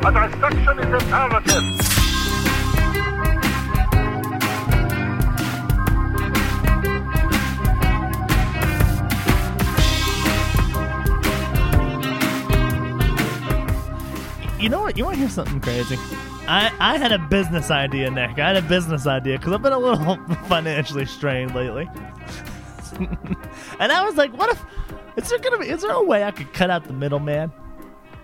A dissection is imperative. You know what? You want to hear something crazy? I, I had a business idea, Nick. I had a business idea because I've been a little financially strained lately. and I was like, what if is there gonna be is there a way I could cut out the middleman?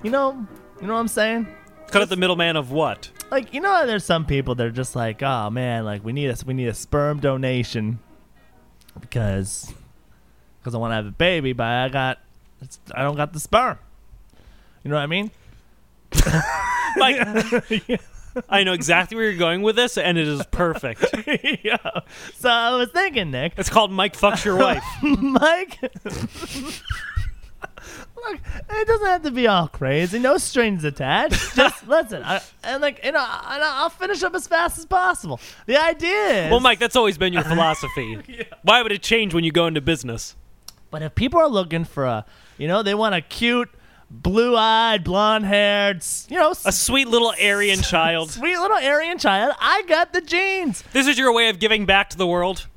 You know, you know what I'm saying? Cut out the middleman of what? Like you know, how there's some people that are just like, oh man, like we need a we need a sperm donation because because I want to have a baby, but I got it's, I don't got the sperm. You know what I mean? Mike, I know exactly where you're going with this, and it is perfect. yeah. So I was thinking, Nick, It's called Mike fucks your wife. Mike. Look, it doesn't have to be all crazy. No strings attached. Just listen, I, and like you know, I, I'll finish up as fast as possible. The idea is, Well, Mike, that's always been your philosophy. Why would it change when you go into business? but if people are looking for a, you know, they want a cute, blue-eyed, blonde-haired, you know, A sweet little Aryan child. sweet little Aryan child, I got the genes. This is your way of giving back to the world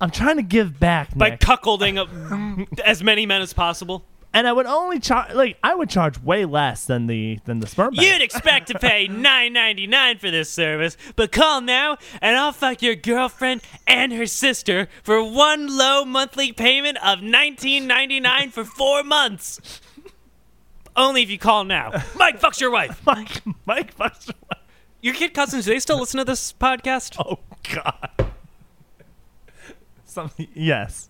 I'm trying to give back, by Nick. cuckolding as many men as possible. And I would only charge, like, I would charge way less than the than the sperm bank. You'd expect to pay nine ninety nine for this service, but call now and I'll fuck your girlfriend and her sister for one low monthly payment of nineteen ninety nine for four months. Only if you call now. Mike fucks your wife. Mike, Mike Buster. Your kid cousins, do they still listen to this podcast? Oh God. Something. Yes.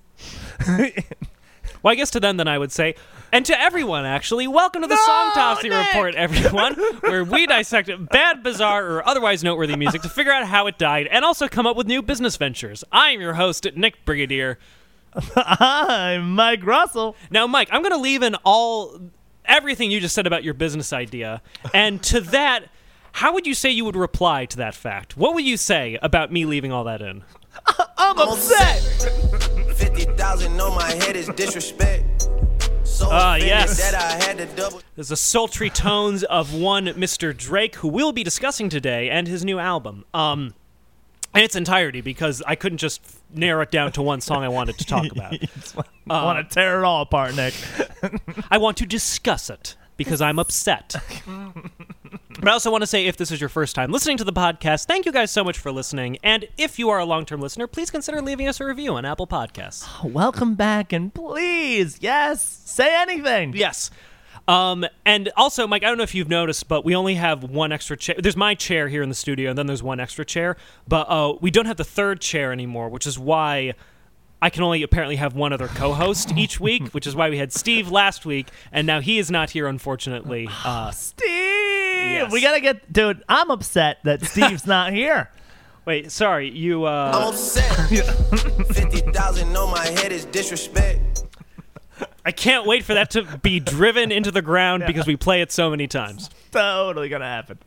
Well, I guess to them, then I would say, and to everyone, actually, welcome to the No, Song Topsy Nick! Report, everyone, where we dissect bad, bizarre, or otherwise noteworthy music to figure out how it died and also come up with new business ventures. I am your host, Nick Brigadier. I'm Mike Russell. Now, Mike, I'm going to leave in all everything you just said about your business idea, and to that, how would you say you would reply to that fact? What would you say about me leaving all that in? I'm upset. 50,000 on my head is disrespect. So Ah, yes. that I had to double. There's the sultry tones of one Mr. Drake, who we'll be discussing today, and his new album. Um, in its entirety, because I couldn't just narrow it down to one song I wanted to talk about. I want to tear it all apart, Nick. I want to discuss it because I'm upset. but I also want to say if this is your first time listening to the podcast, thank you guys so much for listening. And if you are a long term listener, please consider leaving us a review on Apple Podcasts. Welcome back, and please, yes, say anything. Yes. Um, and also, Mike, I don't know if you've noticed, but we only have one extra chair. There's my chair here in the studio, and then there's one extra chair. But uh, we don't have the third chair anymore, which is why I can only apparently have one other co-host each week, which is why we had Steve last week, and now he is not here, unfortunately. Uh, Steve, we gotta get, dude. I'm upset that Steve's not here. wait, sorry, you. Uh... I'm upset. 50,000 on my head is disrespect. I can't wait for that to be driven into the ground because we play it so many times. Totally gonna happen.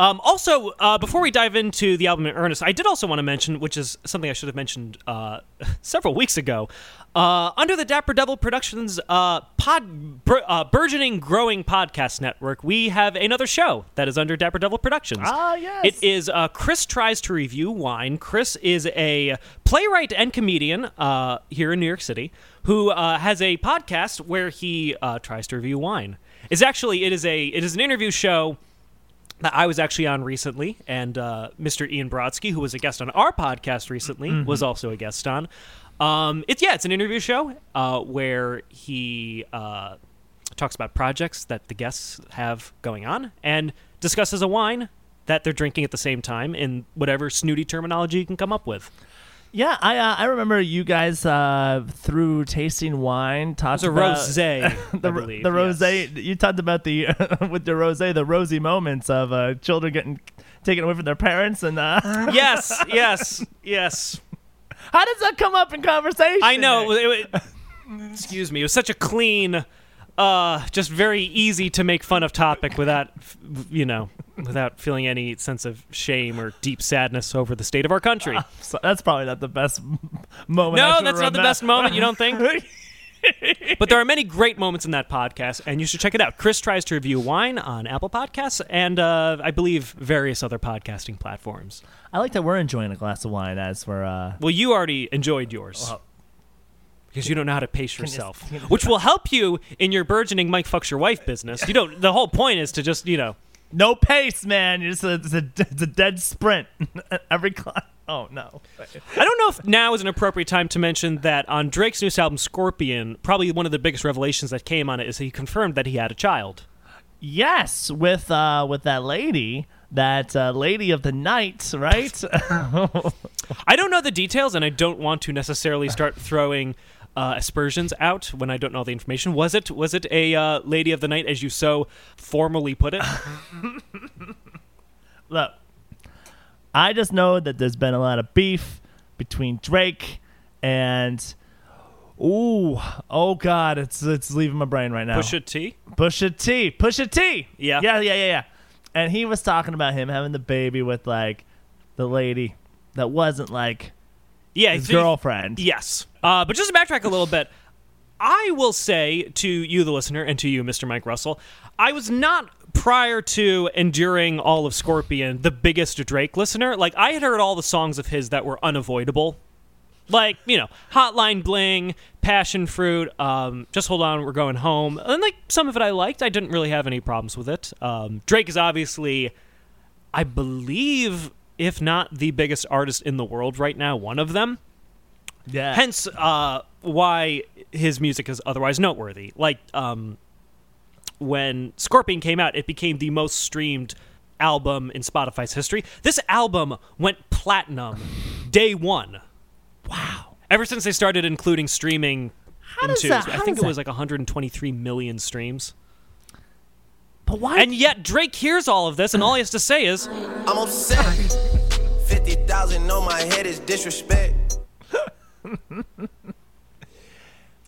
Um, also, uh, before we dive into the album in earnest, I did also want to mention, which is something I should have mentioned uh, several weeks ago. Uh, under the Dapper Devil Productions uh, pod, uh, burgeoning, growing podcast network, we have another show that is under Dapper Devil Productions. Ah, yes. It is uh, Chris tries to review wine. Chris is a playwright and comedian uh, here in New York City who uh, has a podcast where he uh, tries to review wine. It's actually it is a it is an interview show that I was actually on recently, and uh, Mr. Ian Brodsky, who was a guest on our podcast recently, was also a guest on. Um, it's yeah, it's an interview show uh, where he uh, talks about projects that the guests have going on and discusses a wine that they're drinking at the same time in whatever snooty terminology you can come up with. Yeah, I uh, I remember you guys uh, through tasting wine talked It's a about rosé, the believe, the yes. rosé. You talked about the with the rosé, the rosy moments of uh, children getting taken away from their parents, and uh, Yes, yes, yes. how does that come up in conversation? I know. It, it- excuse me. It was such a clean, uh, just very easy to make fun of topic without, you know, without feeling any sense of shame or deep sadness over the state of our country. So that's probably not the best moment. No, that's not the remember. best moment. You don't think? But there are many great moments in that podcast, and you should check it out. Chris tries to review wine on Apple Podcasts and uh, I believe various other podcasting platforms. I like that we're enjoying a glass of wine as we're. Uh, Well, you already enjoyed yours. Well- because you don't know how to pace yourself, can you- which will help you in your burgeoning Mike fucks your wife business. You don't. The whole point is to just you know no pace, man. You're a, it's, a, it's a dead sprint every class. Oh no. I don't know if now is an appropriate time to mention that on Drake's newest album, Scorpion, probably one of the biggest revelations that came on it is he confirmed that he had a child. Yes, with uh with that lady, that uh, lady of the night, right? I don't know the details, and I don't want to necessarily start throwing uh, aspersions out when I don't know the information. Was it was it a uh, lady of the night, as you so formally put it? Look, I just know that there's been a lot of beef between Drake and. Ooh, oh God, it's it's leaving my brain right now. Pusha T. Pusha T. Pusha T. Yeah. Yeah, yeah, yeah, yeah. And he was talking about him having the baby with like the lady that wasn't like Yeah, his girlfriend. Yes. Uh, but just to backtrack a little bit, I will say to you, the listener, and to you, Mr. Mike Russell, I was not prior to enduring all of Scorpion the biggest Drake listener. Like I had heard all the songs of his that were unavoidable. Like, you know, Hotline Bling, Passion Fruit, um, Just Hold On, We're Going Home. And, like, some of it I liked. I didn't really have any problems with it. Um, Drake is obviously, I believe, if not the biggest artist in the world right now, one of them. Yeah. Hence, uh, why his music is otherwise noteworthy. Like, um, when Scorpion came out, it became the most streamed album in Spotify's history. This album went platinum day one. wow. Ever since they started including streaming How does into, that- I think it was like 123 million streams. But why? And yet Drake hears all of this, and all he has to say is, I'm upset. 50,000 on my head is disrespect.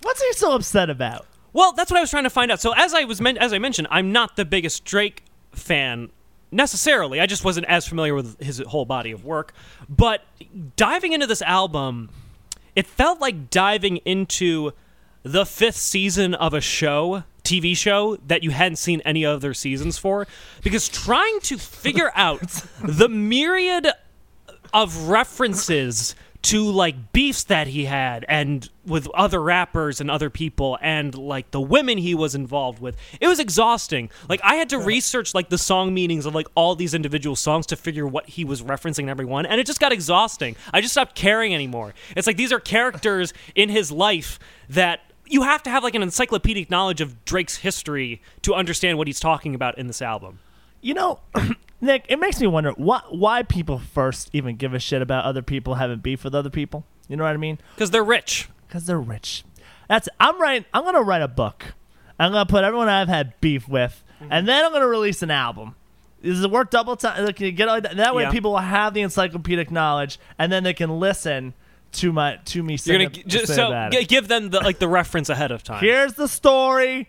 what's he so upset about? Well, that's what I was trying to find out. So as I was men- as I mentioned, I'm not the biggest Drake fan necessarily. I just wasn't as familiar with his whole body of work. But diving into this album, it felt like diving into the fifth season of a show, TV show that you hadn't seen any other seasons for, because trying to figure out the myriad of references to like beefs that he had and with other rappers and other people and like the women he was involved with it was exhausting. Like i had to research like the song meanings of like all these individual songs to figure what he was referencing in every one and it just got exhausting. I just stopped caring anymore. It's like these are characters in his life that you have to have like an encyclopedic knowledge of drake's history to understand what he's talking about in this album You know, Nick, it makes me wonder why why people first even give a shit about other people having beef with other people. You know what I mean? because they're rich Because they're rich. That's I'm writing. I'm gonna write a book. I'm gonna put everyone I've had beef with, Mm-hmm. and then I'm gonna release an album. Does it work double time? Like, you get all that, that way, Yeah. people will have the encyclopedic knowledge, and then they can listen to my to me. you're gonna just so about g- it. give them the like the reference ahead of time Here's the story,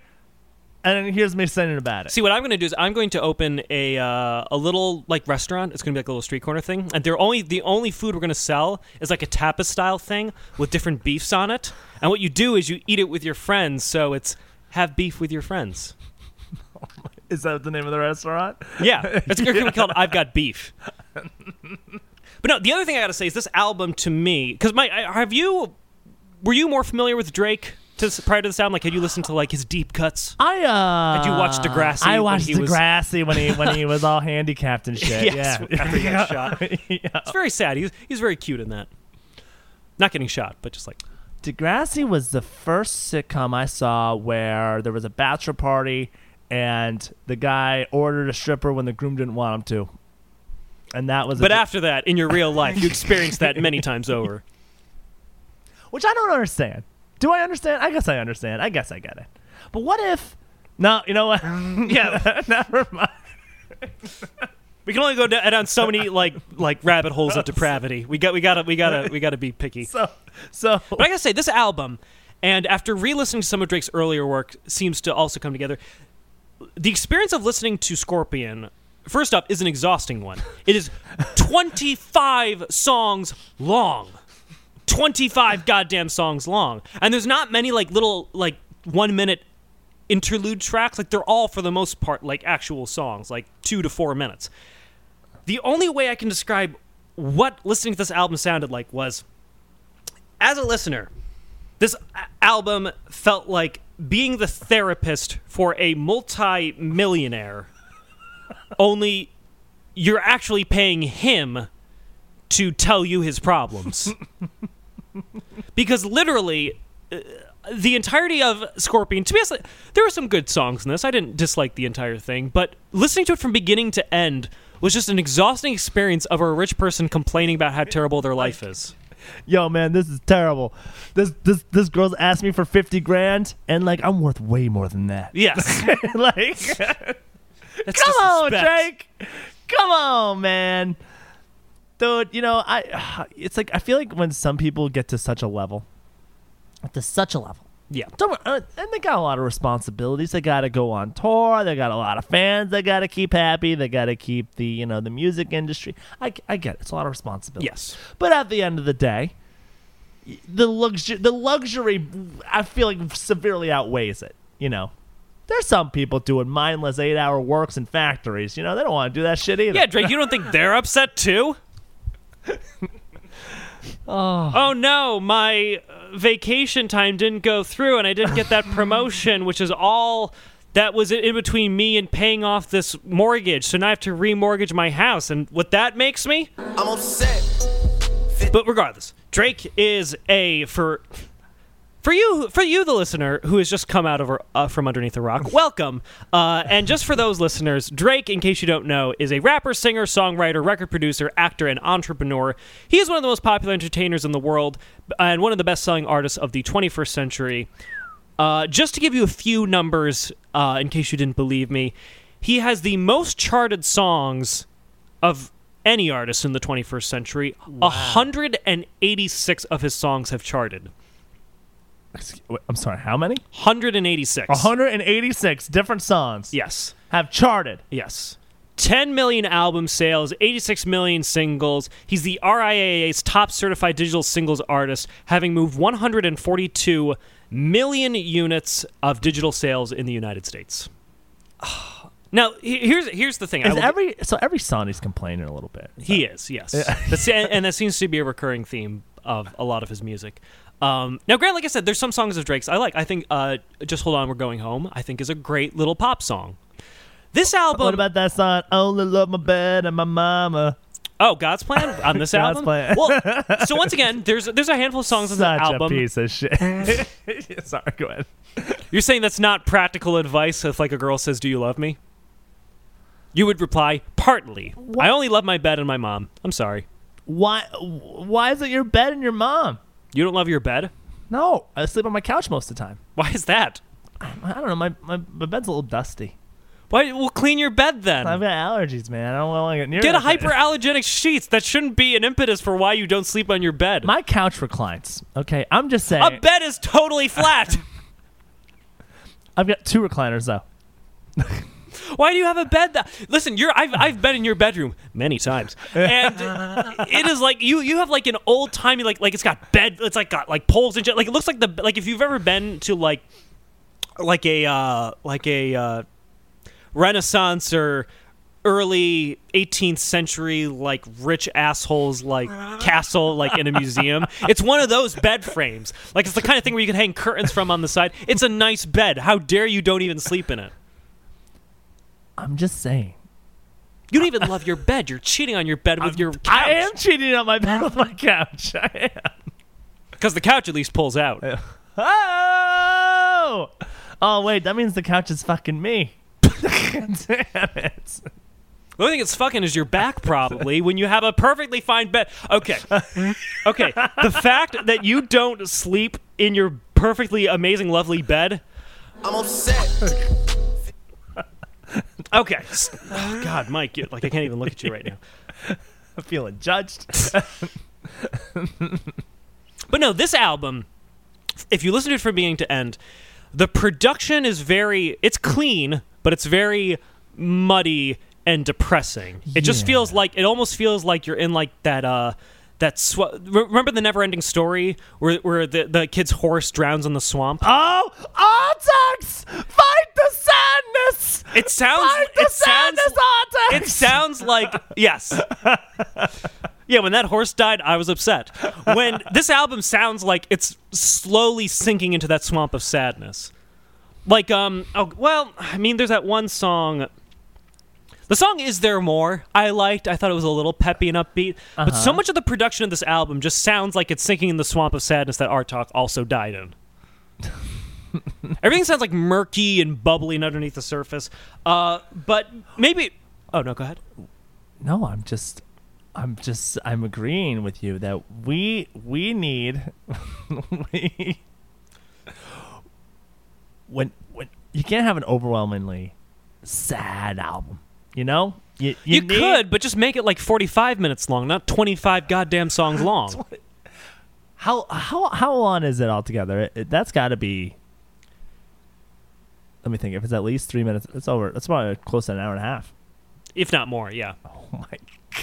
and then here's me singing about it. See, what I'm going to do is I'm going to open a uh, a little like restaurant. It's going to be like a little street corner thing, and they're only the only food we're going to sell is like a tapas style thing with different beefs on it. And what you do is you eat it with your friends. So it's have beef with your friends. Is that the name of the restaurant? Yeah, it's going to be called I've Got Beef. But no, the other thing I got to say is this album to me because my I- have you were you more familiar with Drake to, prior to this album? Like, had you listened to like his deep cuts? I uh. Did you watch Degrassi I when watched he was- Degrassi when he when he was all handicapped and shit. Yes, yeah. after he got shot. yeah. It's very sad. He's he's very cute in that. Not getting shot, but just like Degrassi was the first sitcom I saw where there was a bachelor party and the guy ordered a stripper when the groom didn't want him to. And that was But after that, in your real life, you experienced that many times over. which I don't understand. Do I understand? I guess I understand. I guess I get it. But what if No, you know what? yeah, never mind. We can only go down, down so many like like rabbit holes of depravity. We got we gotta we gotta we gotta be picky. So so But I gotta say, this album, and after re-listening to some of Drake's earlier work, seems to also come together. The experience of listening to Scorpion, first up, is an exhausting one. It is 25 songs long. 25 goddamn songs long. And there's not many like little like one minute interlude tracks. Like they're all for the most part like actual songs, like two to four minutes. The only way I can describe what listening to this album sounded like was as a listener, this album felt like being the therapist for a multi-millionaire. Only you're actually paying him to tell you his problems. because literally uh, the entirety of Scorpion, to be honest, there were some good songs in this. I didn't dislike the entire thing, but listening to it from beginning to end was just an exhausting experience of a rich person complaining about how terrible their life is. Yo, man, this is terrible. This this this girl's asked me for fifty grand, and like I'm worth way more than that. Yes. like, That's come on. Drake. Come on, man. Dude, you know, I it's like I feel like when some people get to such a level, to such a level, Yeah. don't, uh, and they got a lot of responsibilities. They got to go on tour. They got a lot of fans. They got to keep happy. They got to keep the you know the music industry. I, I get it. It's a lot of responsibility. Yes. But at the end of the day, the luxury the luxury I feel like severely outweighs it. You know, there's some people doing mindless eight hour works in factories. You know, they don't want to do that shit either. Yeah, Drake, you don't think they're upset too? oh. no, my uh, vacation time didn't go through and I didn't get that promotion, which is all that was in between me and paying off this mortgage. So now I have to remortgage my house. And what that makes me? I'm upset. But regardless, Drake is a for for you for you the listener who has just come out of uh, from underneath a rock. Welcome. Uh, and just for those listeners, Drake, in case you don't know, is a rapper, singer, songwriter, record producer, actor, and entrepreneur. He is one of the most popular entertainers in the world and one of the best-selling artists of the 21st century. Uh, just to give you a few numbers, uh, in case you didn't believe me, he has the most charted songs of any artist in the 21st century. A 186 of his songs have charted. Wait, I'm sorry. How many? 186. 186 different songs Yes. have charted. Yes. 10 million album sales, 86 million singles. He's the RIAA's top certified digital singles artist, having moved 142 million units of digital sales in the United States. Now, he- here's here's the thing. I Is will- every so every song he's complaining a little bit. He is, yes. That's, and that seems to be a recurring theme of a lot of his music. Um, now, Grant, like I said, there's some songs of Drake's I like. I think uh, "Just Hold On, We're Going Home" I think is a great little pop song. This album, What about that song? I only love my bed and my mama. oh, God's Plan on this God's album. Plan. well, so once again, there's there's a handful of songs on the Such album. a piece of shit. sorry, go ahead. You're saying that's not practical advice if like a girl says, "Do you love me?" You would reply, "Partly. I only love my bed and my mom. I'm sorry. Why? Why is it your bed and your mom? You don't love your bed? No, I sleep on my couch most of the time. Why is that? I don't know. My my, my bed's a little dusty. Why? Well, clean your bed then. I've got allergies, man. I don't want to get near. Get a hyperallergenic sheets. That shouldn't be an impetus for why you don't sleep on your bed. My couch reclines. Okay, I'm just saying. a bed is totally flat. I've got two recliners though. why do you have a bed that? Listen, you're. I've I've been in your bedroom many times, and it is like you you have like an old timey like like it's got bed. It's like got like poles and shit. Like it looks like the like if you've ever been to like like a uh like a uh Renaissance or early 18th century like rich assholes like castle like in a museum it's one of those bed frames like it's the kind of thing where you can hang curtains from on the side it's a nice bed how dare you don't even sleep in it I'm just saying. you don't even love your bed you're cheating on your bed with your I am cheating on my bed with my couch. I am. because the couch at least pulls out Oh! Oh wait, that means the couch is fucking me. Damn it. The only thing it's fucking is your back, probably, when you have a perfectly fine bed. Okay. Okay. The fact that you don't sleep in your perfectly amazing, lovely bed. I'm upset. Okay. Oh, God, Mike, you, like, I can't even look at you right now. I'm feeling judged. But no, this album, if you listen to it from beginning to end, the production is very, it's clean, but it's very muddy and depressing. It just Yeah. feels like, it almost feels like you're in, like, that, uh, that sw- remember the never ending story where where the, the kid's horse drowns in the swamp. Oh, Artax! Fight the sadness! It sounds Fight the it sounds sadness, Artax! it sounds like yes. Yeah, when that horse died, I was upset. When this album sounds like it's slowly sinking into that swamp of sadness. Like um oh well, I mean there's that one song the song Is There More I liked. I thought it was a little peppy and upbeat. But Uh-huh. so much of the production of this album just sounds like it's sinking in the swamp of sadness that Art Talk also died in. Everything sounds like murky and bubbling underneath the surface. Uh, but maybe. Oh, no, go ahead. No, I'm just I'm just I'm agreeing with you that we we need we when when you can't have an overwhelmingly sad album, you know? You, You, need- could, but just make it like 45 minutes long, not 25 goddamn songs long. How how how long is it altogether? It, it, that's got to be. Let me think. If it's at least three minutes, it's over. It's probably close to an hour and a half. if not more, yeah. Oh my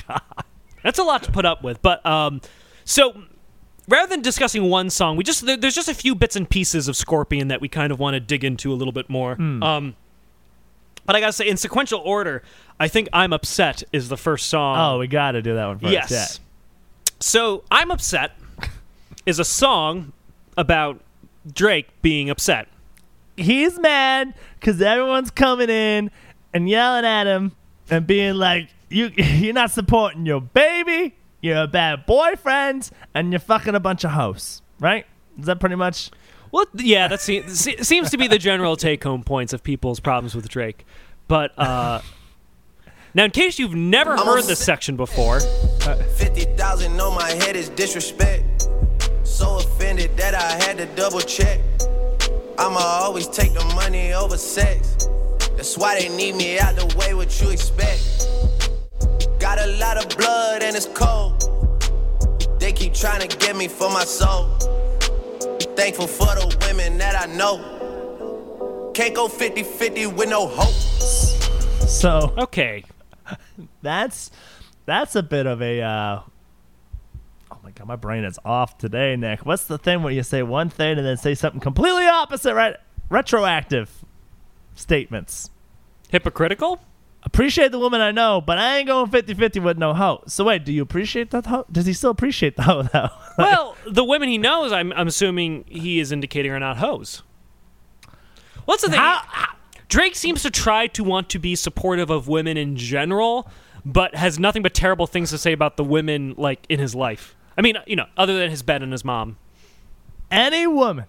god! That's a lot to put up with. But um, so rather than discussing one song, we just there, there's just a few bits and pieces of Scorpion that we kind of want to dig into a little bit more. Um, but I gotta say, in sequential order, I think "I'm Upset" is the first song. Oh, we got to do that one first. yes. Yeah. So "I'm Upset" is a song about Drake being upset. he's mad because everyone's coming in and yelling at him and being like, "You, you're not supporting your baby. You're a bad boyfriend, and you're fucking a bunch of hosts." Right? Is that pretty much? Well, yeah, that se- se- seems to be the general take-home points of people's problems with Drake. But uh, now, in case you've never heard this section before, 50,000 on my head is disrespect. So offended that I had to double check. I'ma always take the money over sex. That's why they need me out the way, what you expect. Got a lot of blood and it's cold. They keep trying to get me for my soul. Thankful for the women that I know. Can't go 50 50 with no hope. So okay, that's that's a bit of a. Uh, oh my god, my brain is off today, Nick. What's the thing where you say one thing and then say something completely opposite? Right? Retroactive statements. hypocritical. appreciate the woman I know, but I ain't going 50-50 with no hoe. So wait, do you appreciate that hoe? Does he still appreciate the hoe though? Well, the women he knows, I'm, I'm assuming he is indicating are not hoes. What's the thing? How- Drake seems to try to want to be supportive of women in general, but has nothing but terrible things to say about the women like in his life. I mean, you know, other than his bed and his mom. Any woman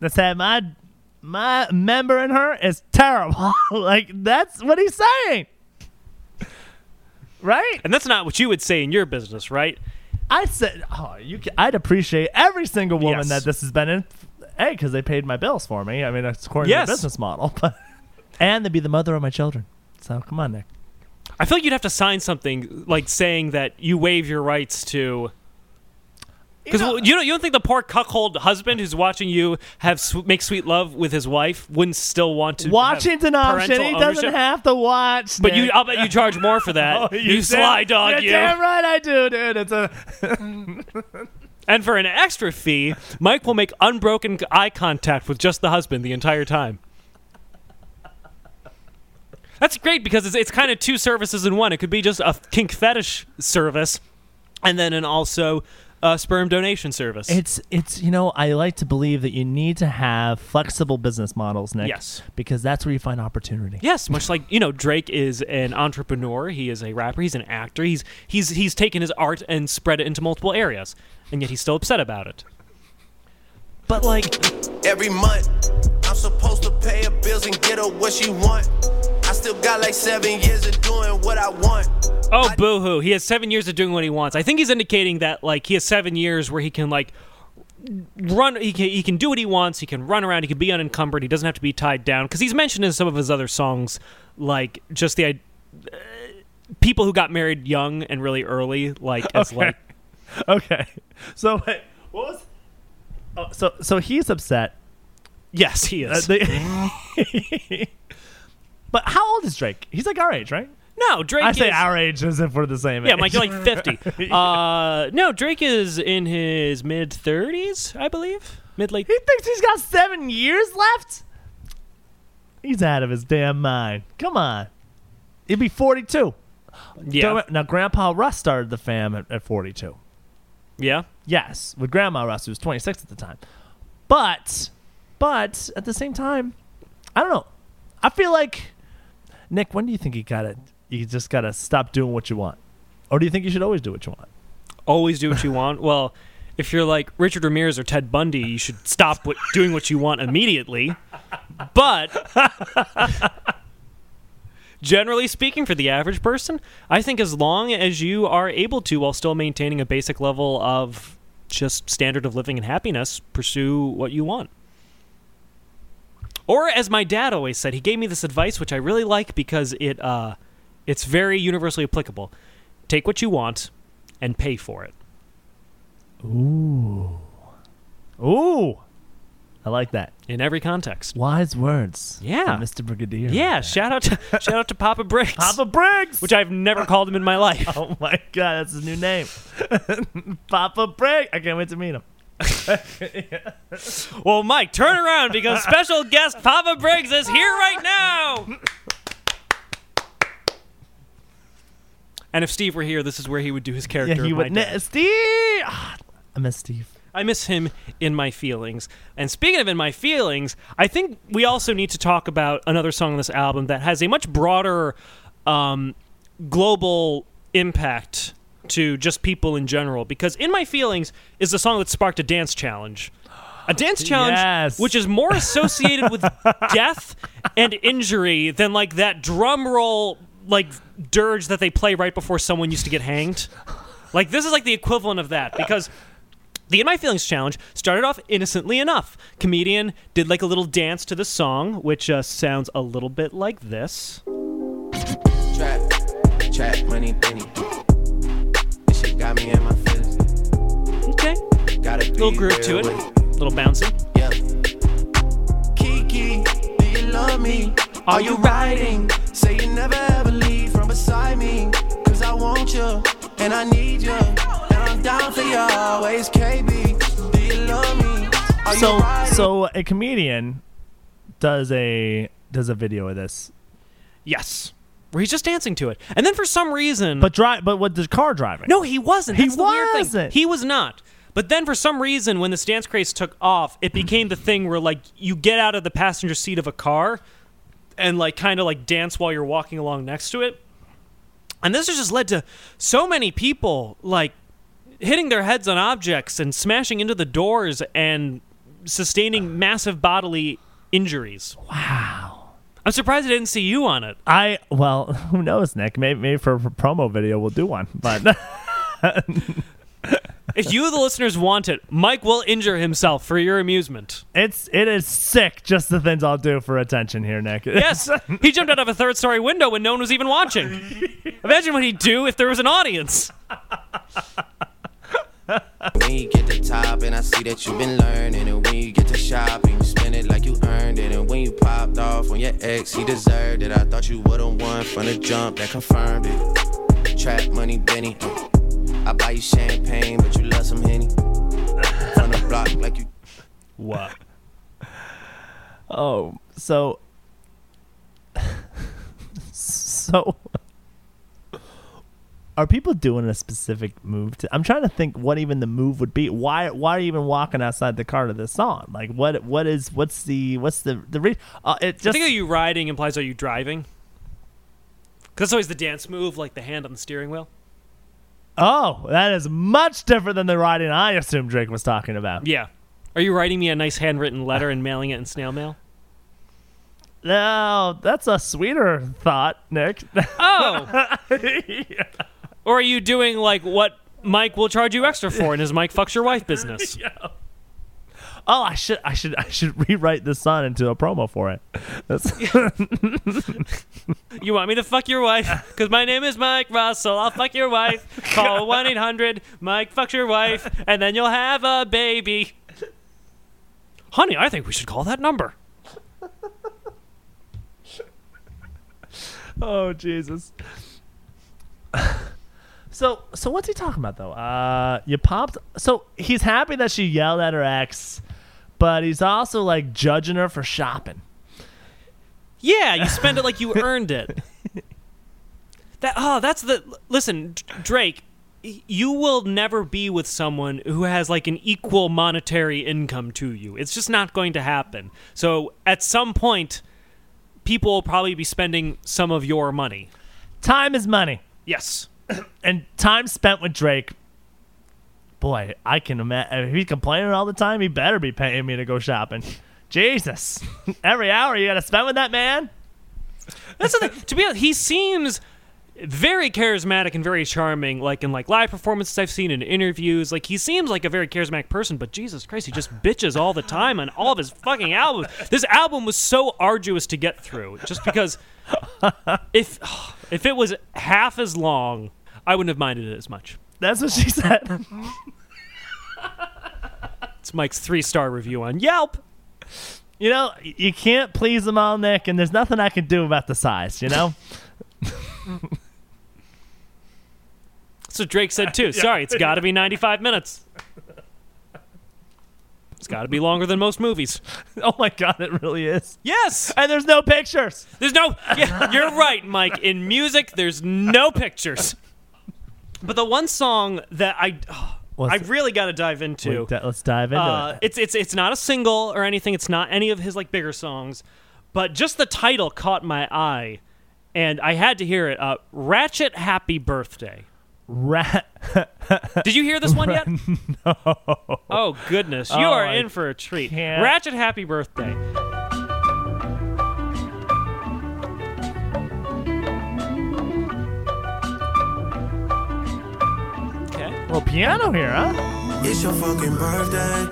that's had my my member in her is terrible. like that's what he's saying. Right? And that's not what you would say in your business, right? I said, oh, you. Can, I'd appreciate every single woman Yes. that this has been in. Hey, because they paid my bills for me. I mean, that's according Yes. to the business model. But and they'd be the mother of my children. So come on, Nick. I feel like you'd have to sign something like saying that you waive your rights to. Because know- you, don't you don't think the poor cuckold husband who's watching you have make sweet love with his wife wouldn't still want to have Watching's an option. He doesn't ownership? have to watch. But you, I'll bet you charge more for that. Oh, you damn- sly dog, you're you. Damn right I do, dude. It's a And for an extra fee, Mike will make unbroken eye contact with just the husband the entire time. That's great because it's, it's kind of two services in one. It could be just a kink fetish service, and then an also uh, sperm donation service. It's it's you know I like to believe that you need to have flexible business models, Nick. Yes. because that's where you find opportunity. Yes, much like you know, Drake is an entrepreneur. He is a rapper. He's an actor. He's he's he's taken his art and spread it into multiple areas, and yet he's still upset about it. But like, Every month, I'm supposed to pay her bills and get her what she want. I still got like seven years of doing what I want. oh boo-hoo, he has seven years of doing what he wants. I think he's indicating that like he has seven years where he can like run. He can he can do what he wants. He can run around. He can be unencumbered. He doesn't have to be tied down because he's mentioned in some of his other songs like just the. Uh, People who got married young and really early, like as Okay. like Okay, so wait, what was? Oh, so so he's upset. yes, he Uh, is. they- but how old is Drake? He's like our age, right? No, Drake. I say is, our age as if we're the same Yeah, age. Mike, you're like 50. Uh, no, Drake is in his mid 30s, I believe. Mid late. he thinks he's got seven years left? He's out of his damn mind. Come on. He'd be 42. Yeah. Now, Grandpa Russ started the fam at, at 42. Yeah. Yes, with Grandma Russ, who was 26 at the time. But, but at the same time, I don't know. I feel like, Nick, when do you think you got to, you just got to stop doing what you want? Or do you think you should always do what you want? Always do what you want. Well, if you're like Richard Ramirez or Ted Bundy, you should stop what, doing what you want immediately. But generally speaking, for the average person, I think as long as you are able to, while still maintaining a basic level of just standard of living and happiness, pursue what you want. Or as my dad always said, he gave me this advice, which I really like because it uh, it's very universally applicable. Take what you want and pay for it. Ooh. Ooh. I like that. in every context. Wise words. Yeah. Mr. Brigadier. Yeah, shout out to shout out to Papa Briggs, Papa Briggs! which I've never called him in my life. oh my god, that's his new name. Papa Briggs! I can't wait to meet him. Well, Mike, turn around because special guest Papa Briggs is here right now. And if Steve were here, this is where he would do his character. Yeah, he of my would. dad. Steve! Ah, I miss Steve. I miss him in my feelings. And speaking of in my feelings, I think we also need to talk about another song on this album that has a much broader um, global impact to just people in general. Because in my feelings is the song that sparked a dance challenge. A dance challenge Yes. which is more associated with death and injury than like that drum roll like dirge that they play right before someone used to get hanged. Like this is like the equivalent of that because the In My Feelings challenge started off innocently enough. Comedian did like a little dance to the song, which uh, sounds a little bit like this. Trap, trap, money, penny. Me in my feelings. Okay, Got a little groove to it, little bouncy. Yeah. Kiki, do you love me? Are you riding? Say you never ever leave from beside me. Cause I want you and I need you. And I'm down for you always, KB. Do you love me? Are you So, riding? so a comedian does a does a video of this, Yes, where he's just dancing to it, and then for some reason, but drive, but with the car driving. No, he wasn't. He That's thing. wasn't. He was not. But then for some reason, when the dance craze took off, it became the thing where like you get out of the passenger seat of a car and like kind of like dance while you're walking along next to it. And this has just led to so many people like hitting their heads on objects and smashing into the doors and sustaining massive bodily injuries. Wow. I'm surprised I didn't see you on it. I well, who knows, Nick? Maybe, maybe for a promo video we'll do one. But If you, the listeners, want it, Mike will injure himself for your amusement. it's it is sick. Just the things I'll do for attention here, Nick. Yes, he jumped out of a third story window when no one was even watching. Imagine what he'd do if there was an audience. When you get to top and I see that you've been learning And when you get to shopping, you spend it like you earned it And when you popped off on your ex, he deserved it. I thought you would've won from the jump, that confirmed it. Trap money, Benny. Uh, I buy you champagne, but you love some Henny. From the block like you What? Oh, so so are people doing a specific move to I'm trying to think what even the move would be. Why why are you even walking outside the car to this song? Like what what is what's the what's the the re- uh, it I think are you riding implies are you driving? Because that's always the dance move, like the hand on the steering wheel. Oh, that is much different than the riding I assume Drake was talking about. Yeah. Are you writing me a nice handwritten letter and mailing it in snail mail? No, that's a sweeter thought, Nick. Oh. Or are you doing like what Mike will charge you extra for in his Mike fucks your wife business? oh, I should I should I should rewrite this song into a promo for it. You want me to fuck your wife? Because my name is Mike Russell. I'll fuck your wife. Call 1 800 Mike fucks your wife, and then you'll have a baby. Honey, I think we should call that number. Oh Jesus. So so what's he talking about though? Uh, you popped. So he's happy that she yelled at her ex, but he's also like judging her for shopping. Yeah, you spend it like you earned it. That oh, that's the listen, Drake. You will never be with someone who has like an equal monetary income to you. It's just not going to happen. So at some point, people will probably be spending some of your money. Time is money, Yes. and time spent with Drake. Boy, I can imagine if he's complaining all the time. He better be paying me to go shopping. Jesus, every hour you got to spend with that man. That's the thing. To be honest, he seems very charismatic and very charming. Like in like live performances I've seen in interviews, like he seems like a very charismatic person. But Jesus Christ, he just bitches all the time on all of his fucking albums. This album was so arduous to get through, just because if if it was half as long, I wouldn't have minded it as much. That's what she said. It's Mike's three star review on Yelp. You know, you can't please them all, Nick, and there's nothing I can do about the size. You know. so Drake said too. Sorry, it's got to be 95 minutes. It's got to be longer than most movies. oh my God, it really is. Yes. And there's no pictures. There's no. Yeah, you're right, Mike. In music, there's no pictures. But the one song that I, oh, I really got to dive into. Wait, let's dive into uh, it. it's it's it's not a single or anything. It's not any of his like bigger songs, but just the title caught my eye, and I had to hear it. Uh, Ratchet Happy Birthday. Rat. Did you hear this one yet? no. Oh goodness, you Oh, are I in for a treat. can't. Ratchet Happy Birthday. Little piano here, huh? It's your fucking birthday.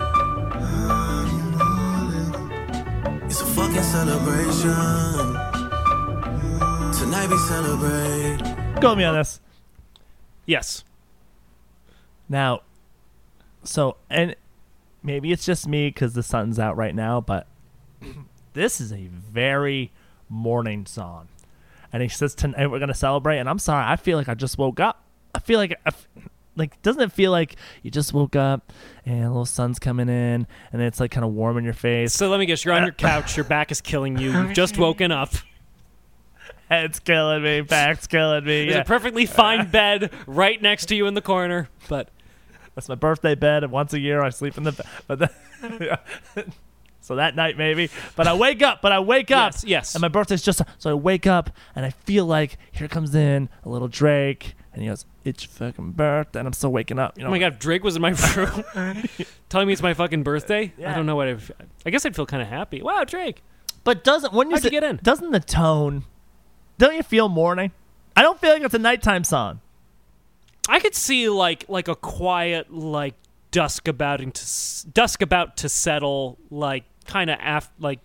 It's a fucking celebration. Tonight we celebrate. Go with me on this. Yes. Now, so and maybe it's just me because the sun's out right now, but this is a very morning song. And he says tonight we're gonna celebrate, and I'm sorry, I feel like I just woke up. I feel like, I like doesn't it feel like you just woke up and a little sun's coming in, and it's like kind of warm in your face, So let me guess. You're on your uh, couch. Your back is killing you. You've just woken up. head's killing me, back's killing me. There's Yeah. a perfectly fine bed right next to you in the corner. But That's my birthday bed, and once a year I sleep in the bed. But the, so that night maybe. But I wake up. But I wake up. Yes, yes. And my birthday's just so I wake up and I feel like here comes in a little Drake, and he goes, "It's your fucking birthday," and I'm still waking up. You know. oh my god, if Drake was in my room telling me it's my fucking birthday, I don't know what. I've, I guess I'd feel kind of happy. Wow, Drake. But doesn't when you, you get in? Doesn't the tone? Don't you feel morning? I don't feel like it's a nighttime song. I could see like like a quiet like dusk about to s- dusk about to settle like kind of af- like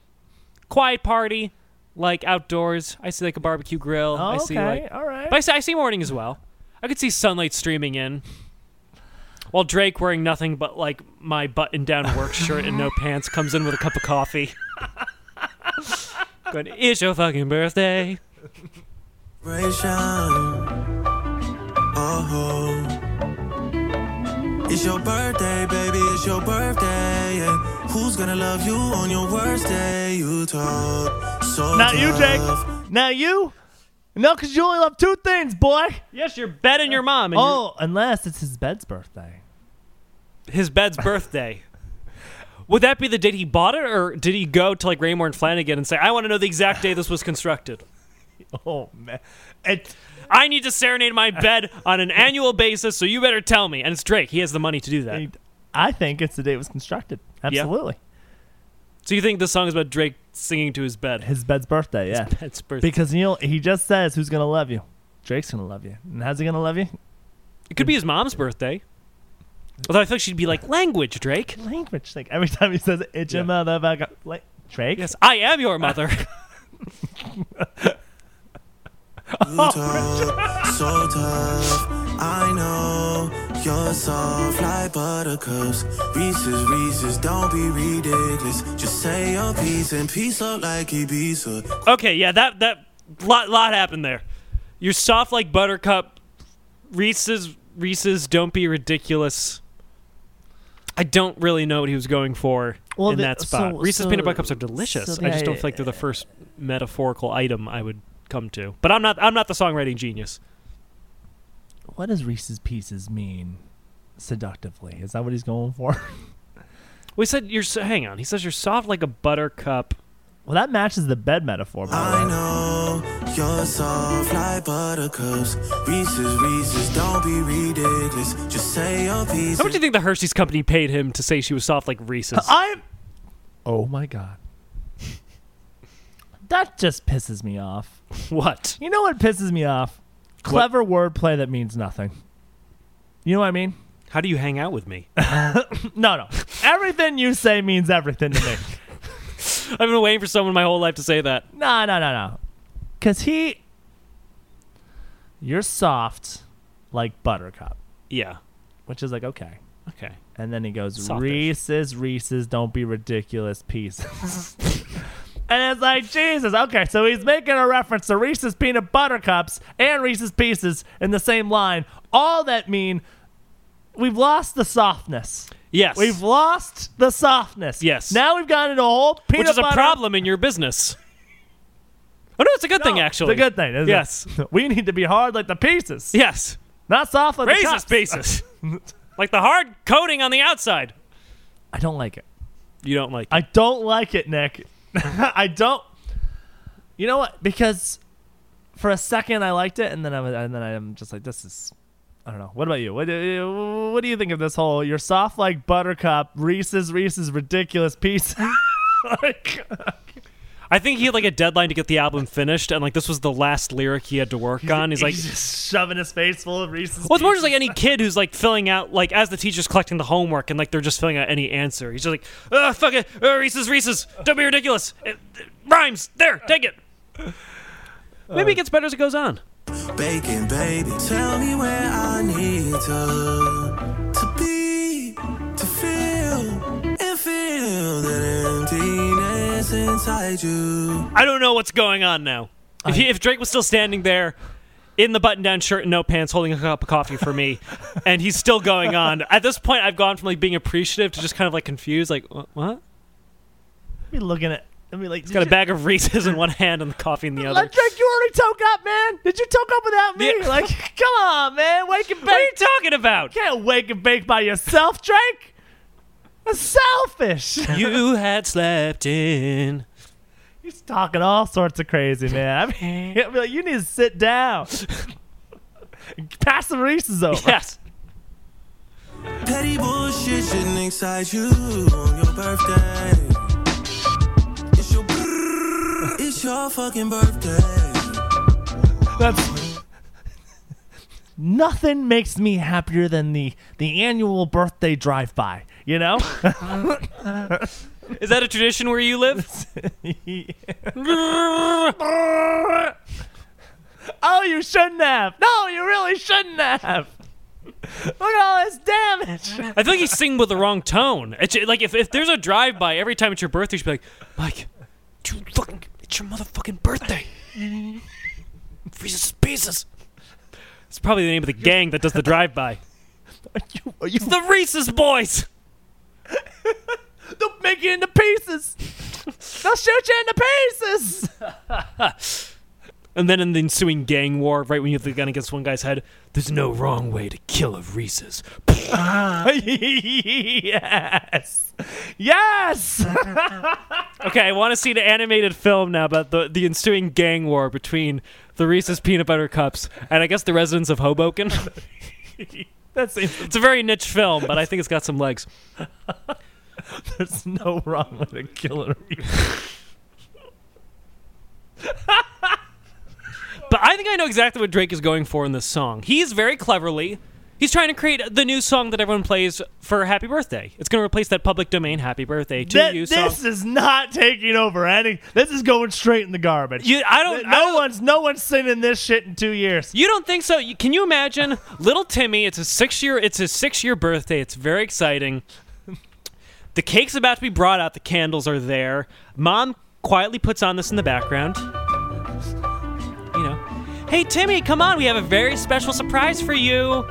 quiet party like outdoors. I see like a barbecue grill. Oh, I okay, see like all right. But I see, I see morning as well. I could see sunlight streaming in. While Drake, wearing nothing but like my button down work shirt and no pants, comes in with a cup of coffee. Going, it's your fucking birthday. Celebration. Oh, uh-huh. it's your birthday, baby. It's your birthday. Yeah. Who's gonna love you on your worst day? You talk so Not you, Jake. tough. Now you. No, because you only love two things, boy. Yes, your bed and your mom. And your- Oh, unless it's his bed's birthday. his bed's birthday. Would that be the date he bought it, or did he go to like Raymore and Flanagan and say, "I want to know the exact day this was constructed. Oh man, it. I need to serenade my bed on an annual basis, so you better tell me." And it's Drake; he has the money to do that. I think it's the day it was constructed. Absolutely, So you think the song is about Drake singing to his bed? his bed's birthday. Yeah, Bed's birthday. because you know he just says who's gonna love you. Drake's gonna love you, and how's he gonna love you? It could be his mom's birthday. Although I feel like she'd be like, "Language, Drake." Language. Like every time he says it, it's your Yeah. motherfucker. Like Drake. Yes, I am your mother. You talk so tough. I know you're soft like buttercups. Reese's, Reese's, don't be ridiculous. Just say your piece and piece up like Ibiza. okay, yeah, that that lot lot happened there. You're soft like buttercup. Reese's Reese's don't be ridiculous. I don't really know what he was going for Well, in the- that spot. so- Reese's so- peanut butter cups are delicious. so I just don't feel like they're the first metaphorical item I would come to. But I'm not I'm not the songwriting genius. What does Reese's Pieces mean seductively? Is that what he's going for? We said you're so, hang on. He says you're soft like a buttercup. well, that matches the bed metaphor. by I way. know you're soft like buttercups. Reese's, Reese's, don't be ridiculous. Just say your piece. How much do you think the Hershey's company paid him to say she was soft like Reese's? I'm. Oh my god. That just pisses me off. what? You know what pisses me off? Clever wordplay that means nothing. You know what I mean? How do you hang out with me? No, no. everything you say means everything to me. I've been waiting for someone my whole life to say that. No, no, no, no. Cause he, you're soft like buttercup, Yeah. which is like okay. Okay. And then he goes, Softish. Reese's, Reese's, don't be ridiculous, pieces. and it's like, Jesus, okay, so he's making a reference to Reese's peanut butter cups and Reese's pieces in the same line. All that mean we've lost the softness. Yes. We've lost the softness. Yes. Now we've gone into a whole peanut Which is a problem in your business. Oh no, it's a good thing actually. It's a good thing. isn't it? Yes. We need to be hard like the pieces, Yes. not soft like the cups. pieces. like the hard coating on the outside. I don't like it. You don't like I don't like it, Nick. I don't. You know what? Because for a second I liked it, and then I was, and then I'm just like, this is. I don't know. What about you? What do you, what do you think of this whole? You're soft like buttercup, Reese's, Reese's ridiculous piece. like, I think he had like a deadline to get the album finished, and like this was the last lyric he had to work on. He's like, just shoving his face full of Reese's. well, it's more just like any kid who's like filling out, like as the teacher's collecting the homework, and like they're just filling out any answer. He's just like, ah, fuck it, uh, Reese's, Reese's, don't be ridiculous. It, it rhymes. There, take it. Maybe it gets better as it goes on. Bacon, baby. Tell me where I need to to be, to feel and feel that emptiness inside you. I don't know what's going on now. If, he, if Drake was still standing there in the button-down shirt and no pants, holding a cup of coffee for me, and he's still going on. At this point, I've gone from like being appreciative to just kind of like confused, like "Wha- what? be looking at. I mean, like, He's got a bag of Reese's in one hand and the coffee in the other. Let Drake, you already toke up, man. Did you toke up without me? Yeah. Like, come on, man. Wake and bake. What are you talking about? You can't wake and bake by yourself, Drake. That's selfish. you had slept in. He's talking all sorts of crazy, man. I mean, I mean, like, you need to sit down. Pass the Reese's over. Yes. Petty bullshit shouldn't excite you on your birthday. It's your it's your fucking birthday. That's nothing makes me happier than the the annual birthday drive by. You know. Is that a tradition where you live? oh, you shouldn't have. No, you really shouldn't have. Look at all this damage. I feel like he's singing with the wrong tone. It's like if, if there's a drive-by every time it's your birthday, you should be like, Mike, it's your fucking, it's your motherfucking birthday. Reese's Pieces. It's probably the name of the gang that does the drive-by. Are you, are you The Reese's Boys. They'll make you into pieces. They'll shoot you into pieces. And then in the ensuing gang war, right when you have the gun against one guy's head, there's no wrong way to kill a Reese's. yes. Yes. Okay, I want to see the animated film now about the, the ensuing gang war between the Reese's peanut butter cups and I guess the residents of Hoboken. That seems it's a very niche film, but I think it's got some legs. there's no wrong with a But I think I know exactly what Drake is going for in this song. He's very cleverly. He's trying to create the new song that everyone plays for Happy Birthday. It's going to replace that public domain "Happy Birthday to You" song. this is not taking over any. This is going straight in the garbage. You, I don't. no I don't- one's no one's singing this shit in two years. You don't think so? You- Can you imagine little Timmy? It's a six year. It's a six year birthday. It's very exciting. The cake's about to be brought out. The candles are there. Mom quietly puts on this in the background. You know, Hey, Timmy, come on, we have a very special surprise for you.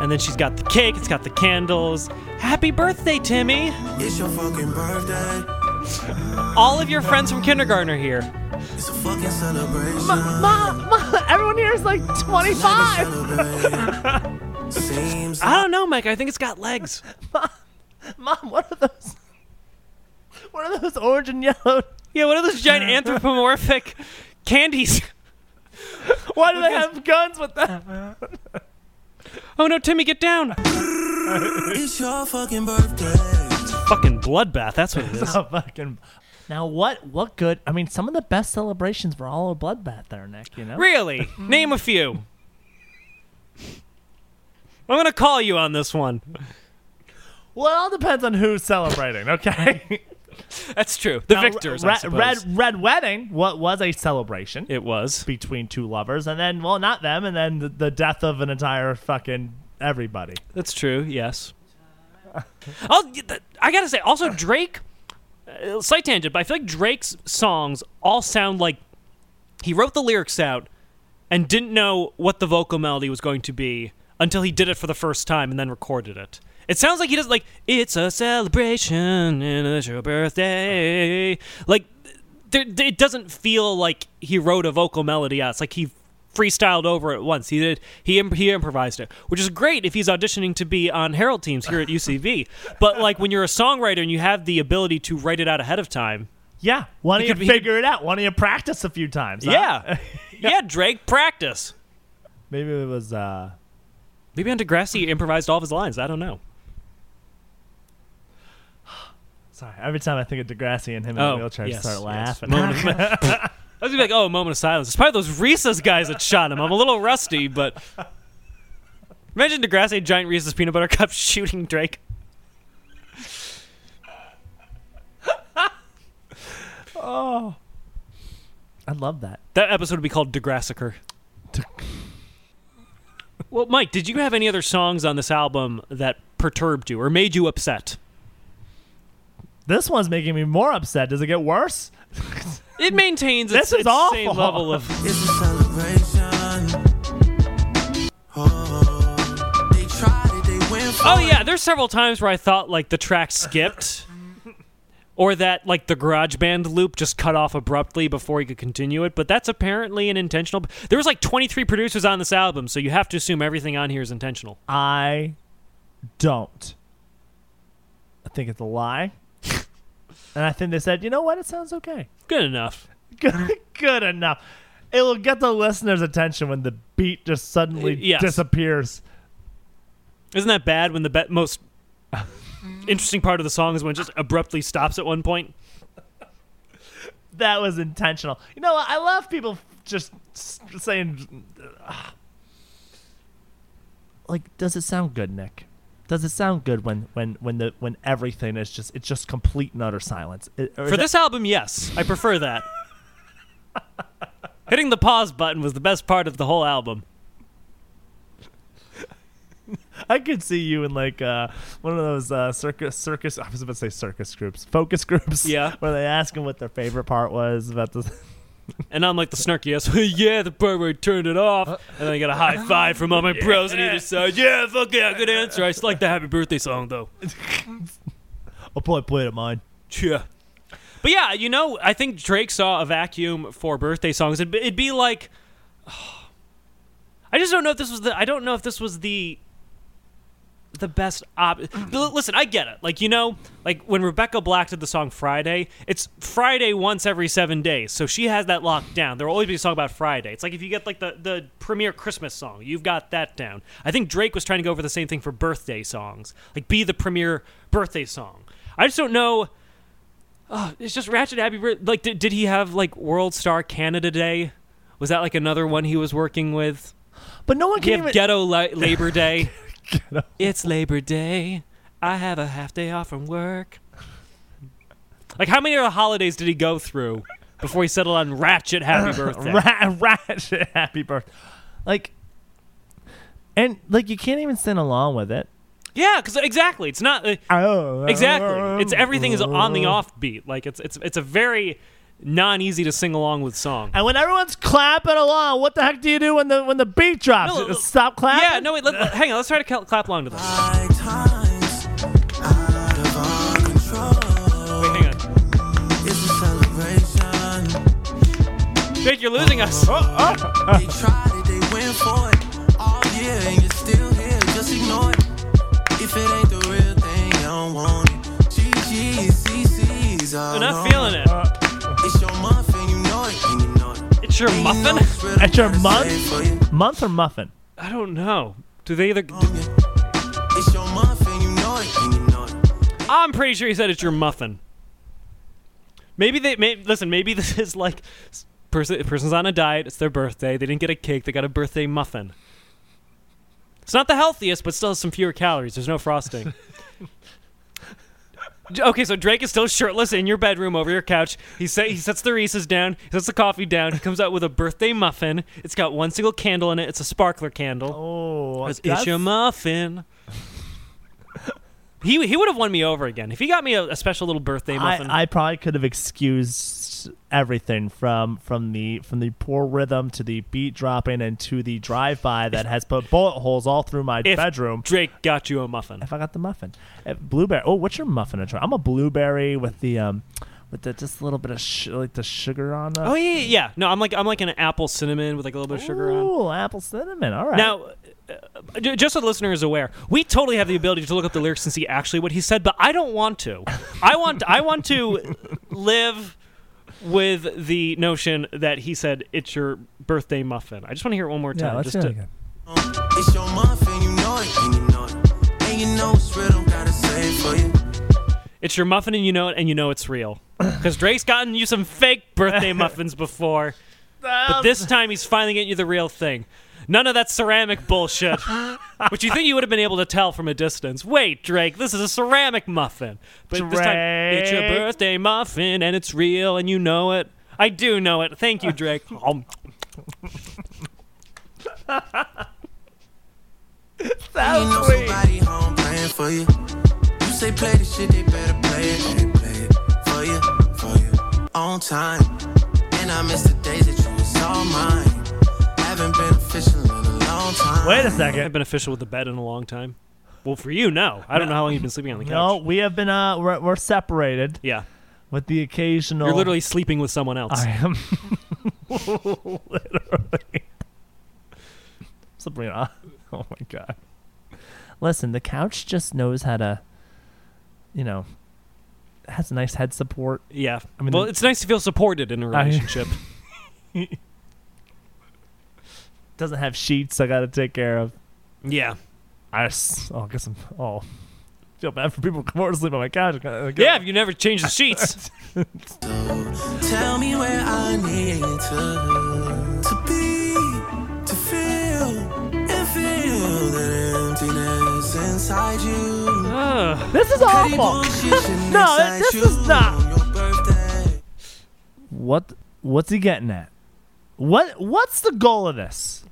And then she's got the cake, it's got the candles. Happy birthday, Timmy. It's your fucking birthday. All of your friends from kindergarten are here. It's a fucking celebration. Mom, Mom, everyone here is like 25. Celebrate. Seems I don't know, Mike. I think it's got legs. Mom, what are those? What are those orange and yellow? Yeah, what are those giant anthropomorphic candies? Why do they have guns with them? Oh no, Timmy, get down! it's your fucking birthday. Fucking bloodbath, that's what it is. Oh, fucking. Now what? What good? I mean, some of the best celebrations were all a bloodbath there, Nick. You know. Really? Mm-hmm. Name a few. I'm gonna call you on this one. Well, it all depends on who's celebrating. Okay. That's true. The Now, victors, I Red. Red Red Wedding. What was a celebration It was. between two lovers, and then well, not them, and then the, the death of an entire fucking everybody. That's true. Yes. oh, y- I gotta say, also Drake. Uh, slight tangent, but I feel like Drake's songs all sound like he wrote the lyrics out and didn't know what the vocal melody was going to be until he did it for the first time and then recorded it. It sounds like he does like it's a celebration and it's your birthday. Like there, it doesn't feel like he wrote a vocal melody out. It's like he freestyled over it once. He did. He imp- he improvised it, which is great if he's auditioning to be on Herald teams here at UCB. but like when you're a songwriter and you have the ability to write it out ahead of time. Yeah. Why don't you be- figure it out? Why don't you practice a few times? huh? Yeah, yeah. Drake practice. Maybe it was. uh Maybe on Degrassi improvised all of his lines. I don't know. Sorry. Every time I think of Degrassi and him in Oh, the wheelchair, yes, I start laughing. Of- I was gonna be like, oh, a moment of silence. It's probably those Reese's guys that shot him. I'm a little rusty, but imagine Degrassi, giant Reese's peanut butter cup, shooting Drake. Oh, I love that. That episode would be called Degrassiker. well, Mike, did you have any other songs on this album that perturbed you or made you upset? This one's making me more upset. Does it get worse? It maintains This its, is its same awful. level of. It's a celebration. Oh, they tried it, they went Oh yeah, there's several times where I thought like the track skipped, or that like the GarageBand loop just cut off abruptly before he could continue it. But that's apparently an intentional. There was like 23 producers on this album, so you have to assume everything on here is intentional. I don't. I think it's a lie. And I think they said, you know what? It sounds okay. Good enough. Good, good enough. It will get the listener's attention when the beat just suddenly Uh, yes. disappears. Isn't that bad when the be- most interesting part of the song is when it just abruptly stops at one point? That was intentional. You know, what? I love people just s- saying, "Ah." like, does it sound good, Nick? Does it sound good when when when the when everything is just it's just complete and utter silence? It- For this album, yes, I prefer that. Hitting the pause button was the best part of the whole album. I could see you in like uh, one of those uh, circus circus. I was about to say circus groups, focus groups. Yeah. where they ask them what their favorite part was about the. And I'm like the snarky yes, yeah, the part where I turned it off. And then I got a high five from all my bros on either side. Yeah, fuck yeah, good answer. I just like the happy birthday song though. I'll probably play it at mine. Yeah. But yeah, you know, I think Drake saw a vacuum for birthday songs. It'd be, it'd be like, I just don't know if this was the. I don't know if this was the. The best op. Listen, I get it. Like you know, like when Rebecca Black did the song Friday, it's Friday once every seven days, so she has that locked down. There will always be a song about Friday. It's like if you get like the the premier Christmas song, you've got that down. I think Drake was trying to go for the same thing for birthday songs, like be the premier birthday song. I just don't know. Oh, it's just Ratchet Happy Like, did, did he have like World Star Canada Day? Was that like another one he was working with? But no one can even. Ghetto Li- Labor Day? It's Labor Day. I have a half day off from work. Like, how many other holidays did he go through before he settled on Ratchet Happy Birthday? Rat, rat, happy birthday. Like, and like you can't even sing along with it. yeah, because exactly, it's not uh, Oh, exactly. It's everything is on the offbeat. Like it's it's it's a very non easy to sing along with song. And when everyone's clapping along, what the heck do you do when the when the beat drops? No, Stop clapping. Yeah, no, wait, let, let- hang on. Let's try to cla- clap along to this. High times out of our control. Wait, hang on. It's. Jake, you're losing us. Oh, They tried it, they went for it. Oh, all year and you're still here, just ignore it. If it ain't the real thing, you don't want it. GG's, CC's, I'm not feeling it. It's know it. It's your And you know muffin? it's At your month? say it for you. Month or muffin? I don't know. Do they either? do- It's your muffin, you know it, and you know it. I'm pretty sure he said it's your muffin. Maybe they. May, listen, maybe this is like s- person person's on a diet. It's their birthday. They didn't get a cake. They got a birthday muffin. It's not the healthiest, but still has some fewer calories. There's no frosting. Okay, so Drake is still shirtless in your bedroom over your couch. He sa- he sets the Reese's down. He sets the coffee down. He comes out with a birthday muffin. It's got one single candle in it. It's a sparkler candle. Oh, It's, it's your muffin. he he would have won me over again if he got me a, a special little birthday muffin. I, I probably could have excused everything from from the from the poor rhythm to the beat dropping and to the drive by that has put bullet holes all through my if bedroom. Drake got you a muffin. If I got the muffin, Uh, blueberry. Oh, what's your muffin? I'm a blueberry with the um with the just a little bit of sh- like the sugar on. The, Oh yeah, yeah. No, I'm like I'm like an apple cinnamon with like a little bit of sugar on. Ooh, apple cinnamon. All right. Now, uh, just so the listener is aware, we totally have the ability to look up the lyrics and see actually what he said, but I don't want to. I want I want to live with the notion that he said it's your birthday muffin. I just want to hear it one more time. yeah, let's just do it to- again. Um, it's your muffin, you know it, and you know it. And you know it's real, gotta say it for you. It's your muffin and you know it, and you know it's real. Because Drake's gotten you some fake birthday muffins before, but this time he's finally getting you the real thing. None of that ceramic bullshit, which you think you would have been able to tell from a distance. Wait, Drake, this is a ceramic muffin. But this time, it's your birthday muffin, and it's real, and you know it. I do know it. Thank you, Drake. Um, You know somebody home praying for you. You say play the shit, they better play it. They play it for you, for you. On time. And I miss the days that you was all mine. Haven't been official in a long time. Wait a I've second. been official with the bed in a long time. Well, for you, no. I don't know how long you've been sleeping on the couch. No, we have been uh we're, we're separated Yeah. with the occasional. You're literally sleeping with someone else. I am literally. Sabrina. Oh my god. Listen, the couch just knows how to, you know, has a nice head support. Yeah. I mean, well, the- it's nice to feel supported in a I- relationship. Doesn't have sheets I got to take care of. yeah. I just, oh, I guess I'm, oh, feel bad for people who come over to sleep on my couch. I get- Yeah, if you never change the sheets. Tell me where I need to to be to feel and feel that emptiness inside you. Ugh. This is awful. No, this is not. your birthday. What, what's he getting at? What, what's the goal of this?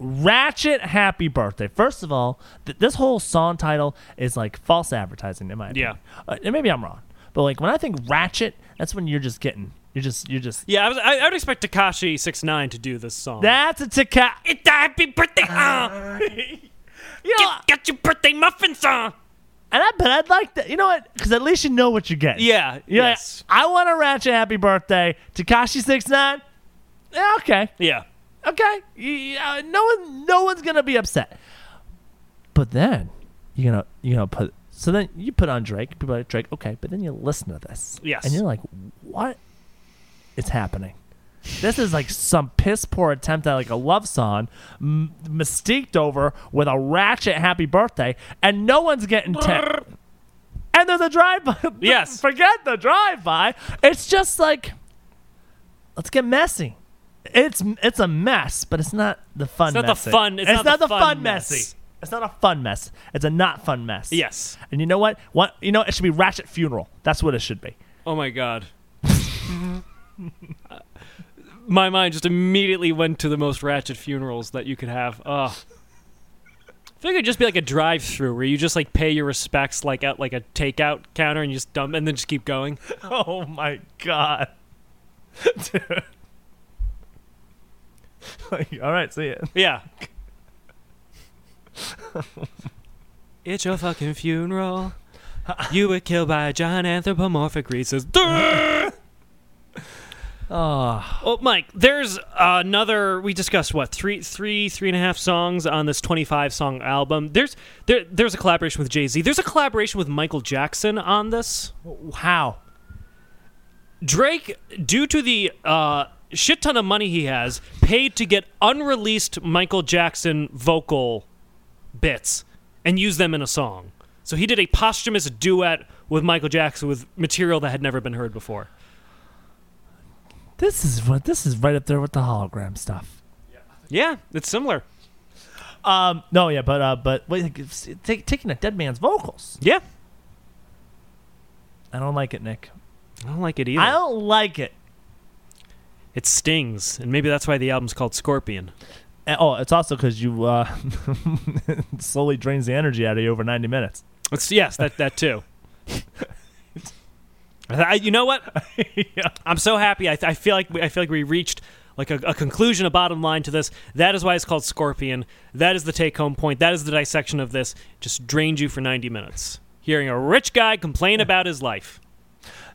Ratchet Happy Birthday. First of all, th- this whole song title is like false advertising in my opinion. Uh, and maybe I'm wrong, but like when I think Ratchet, that's when you're just getting, you're just, you're just. Yeah, I, was, I, I would expect Tekashi six nine to do this song. That's a Taka. it's a happy birthday uh, You know, get, get your birthday muffins on. and I bet I'd like that. You know what? Because at least you know what you're getting. Yeah. You're like, yes. I want a Ratchet Happy Birthday. Tekashi six nine. Yeah, okay. Yeah. Okay. You- uh, no one, no one's gonna be upset. But then you're gonna, you're gonna put. So then you put on Drake. People are like Drake. Okay, but then you listen to this. Yes. And you're like, what? It's happening? This is like some piss poor attempt at like a love song, m- over with a ratchet happy birthday, and no one's getting tipped. And there's a drive by. Yes. Forget the drive by. It's just like, let's get messy. It's it's a mess, but it's not the fun. It's not the fun- it's not the the fun fun mess. messy. It's not a fun mess. It's a not fun mess. Yes. And you know what? What you know? It should be ratchet funeral. That's what it should be. Oh my god. My mind just immediately went to the most ratchet funerals that you could have. Ugh. I think it'd just be like a drive-through where you just like pay your respects like at like a takeout counter and you just dump and then just keep going. Oh my god. Dude. Like, all right, see it. Yeah. it's your fucking funeral. You were killed by a giant anthropomorphic Reese's. Oh, Oh, Mike, there's another. We discussed what three, three, three and a half songs on this 25 song album. There's there, there's a collaboration with Jay Z. There's a collaboration with Michael Jackson on this. how? Drake, due to the uh, shit ton of money he has, paid to get unreleased Michael Jackson vocal bits and use them in a song. So he did a posthumous duet with Michael Jackson with material that had never been heard before. This is what this is right up there with the hologram stuff. Yeah, it's similar. Um, no, yeah, but uh, but wait, take, taking a dead man's vocals. Yeah, I don't like it, Nick. I don't like it either. I don't like it. It stings, and maybe that's why the album's called Scorpion. And- oh, it's also because you uh, slowly drains the energy out of you over ninety minutes. It's yes, that that too. I, you know what? yeah. I'm so happy. I, I feel like we, I feel like we reached like a, a conclusion, a bottom line to this. That is why it's called Scorpion. That is the take home point. That is the dissection of this. Just drained you for 90 minutes. Hearing a rich guy complain about his life.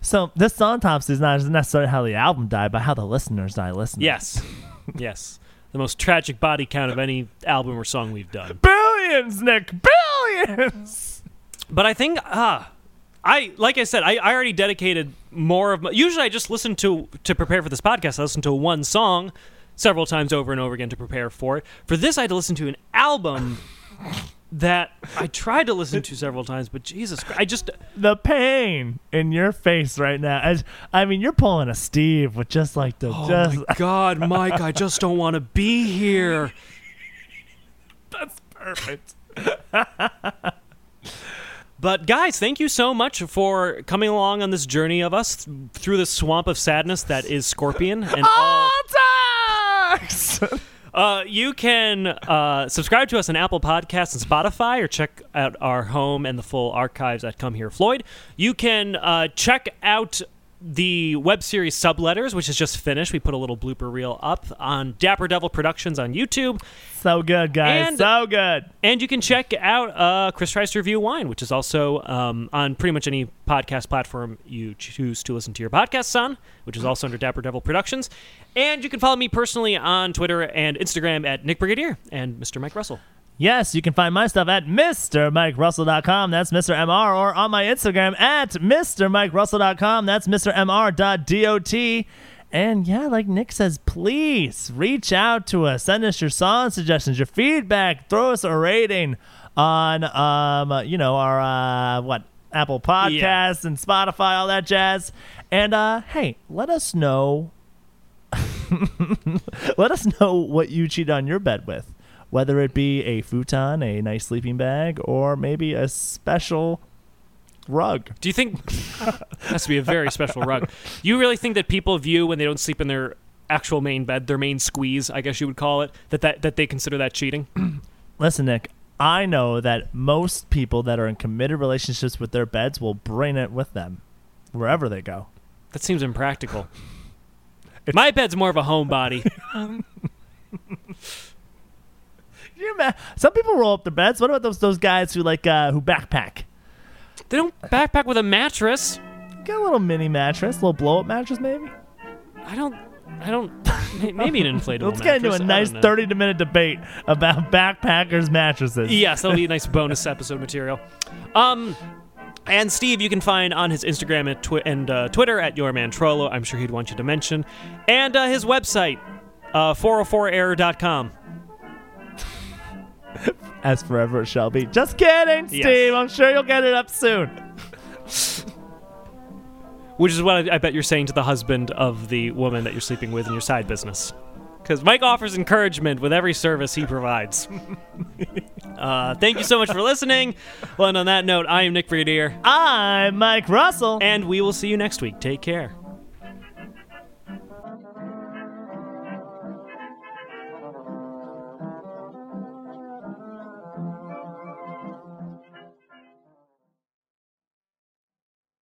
So this autopsy is not necessarily how the album died, but how the listeners die listening. Yes, yes. The most tragic body count of any album or song we've done. billions, Nick, billions. But I think ah, I like I said, I, I already dedicated more of my. Usually, I just listen to to prepare for this podcast. I listen to one song several times over and over again to prepare for it. For this, I had to listen to an album that I tried to listen to several times. But Jesus, Christ, I just The pain in your face right now. As I mean, you're pulling a Steve with just like the oh just. my God, Mike, I just don't want to be here. That's perfect. But guys, thank you so much for coming along on this journey of us th- through the swamp of sadness that is Scorpion and all. Uh, you can uh, subscribe to us on Apple Podcasts and Spotify, or check out our home and the full archives at Come Here Floyd. You can uh, check out the web series Subletters, which is just finished. We put a little blooper reel up on Dapper Devil Productions on YouTube. so good, guys. And- so good. And you can check out uh, Chris Tries to Review Wine, which is also um, on pretty much any podcast platform you choose to listen to your podcasts on, which is also under Dapper Devil Productions. And you can follow me personally on Twitter and Instagram at Nick Brigadier and Mr. Mike Russell. Yes, you can find my stuff at MrMikeRussell.com. That's Mr. MR. Or on my Instagram at MrMikeRussell.com. That's Mr. MR.dot. And yeah, like Nick says, please reach out to us. Send us your song suggestions, your feedback. Throw us a rating on, um, you know, our, uh, what, Apple Podcasts and Spotify, all that jazz. And uh, hey, let us know. let us know what you cheat on your bed with whether it be a futon, a nice sleeping bag, or maybe a special rug. Do you think has to be a very special rug? You really think that people view when they don't sleep in their actual main bed, their main squeeze, I guess you would call it, that that, that they consider that cheating? Listen, Nick, I know that most people that are in committed relationships with their beds will bring it with them wherever they go. That seems impractical. My bed's more of a homebody. You ima- Some people roll up their beds. What about those those guys who like uh, who backpack? they don't backpack with a mattress. Get a little mini mattress, a little blow up mattress, maybe. I don't. I don't. Maybe an inflatable. Let's get into a mattress, I nice don't know. thirty minute debate about backpackers mattresses. Yes, that'll be a nice bonus episode material. Um, and Steve, you can find on his Instagram and, twi- and uh, Twitter at Your Man Trollo. I'm sure he'd want you to mention, and uh, his website, uh, 404error.com. As forever it shall be. Just kidding, Steve. Yes. I'm sure you'll get it up soon. Which is what I, I bet you're saying to the husband of the woman that you're sleeping with in your side business. Because Mike offers encouragement with every service he provides. uh, thank you so much for listening. Well, and on that note, I am Nick Brigadier, I'm Mike Russell. and we will see you next week. Take care.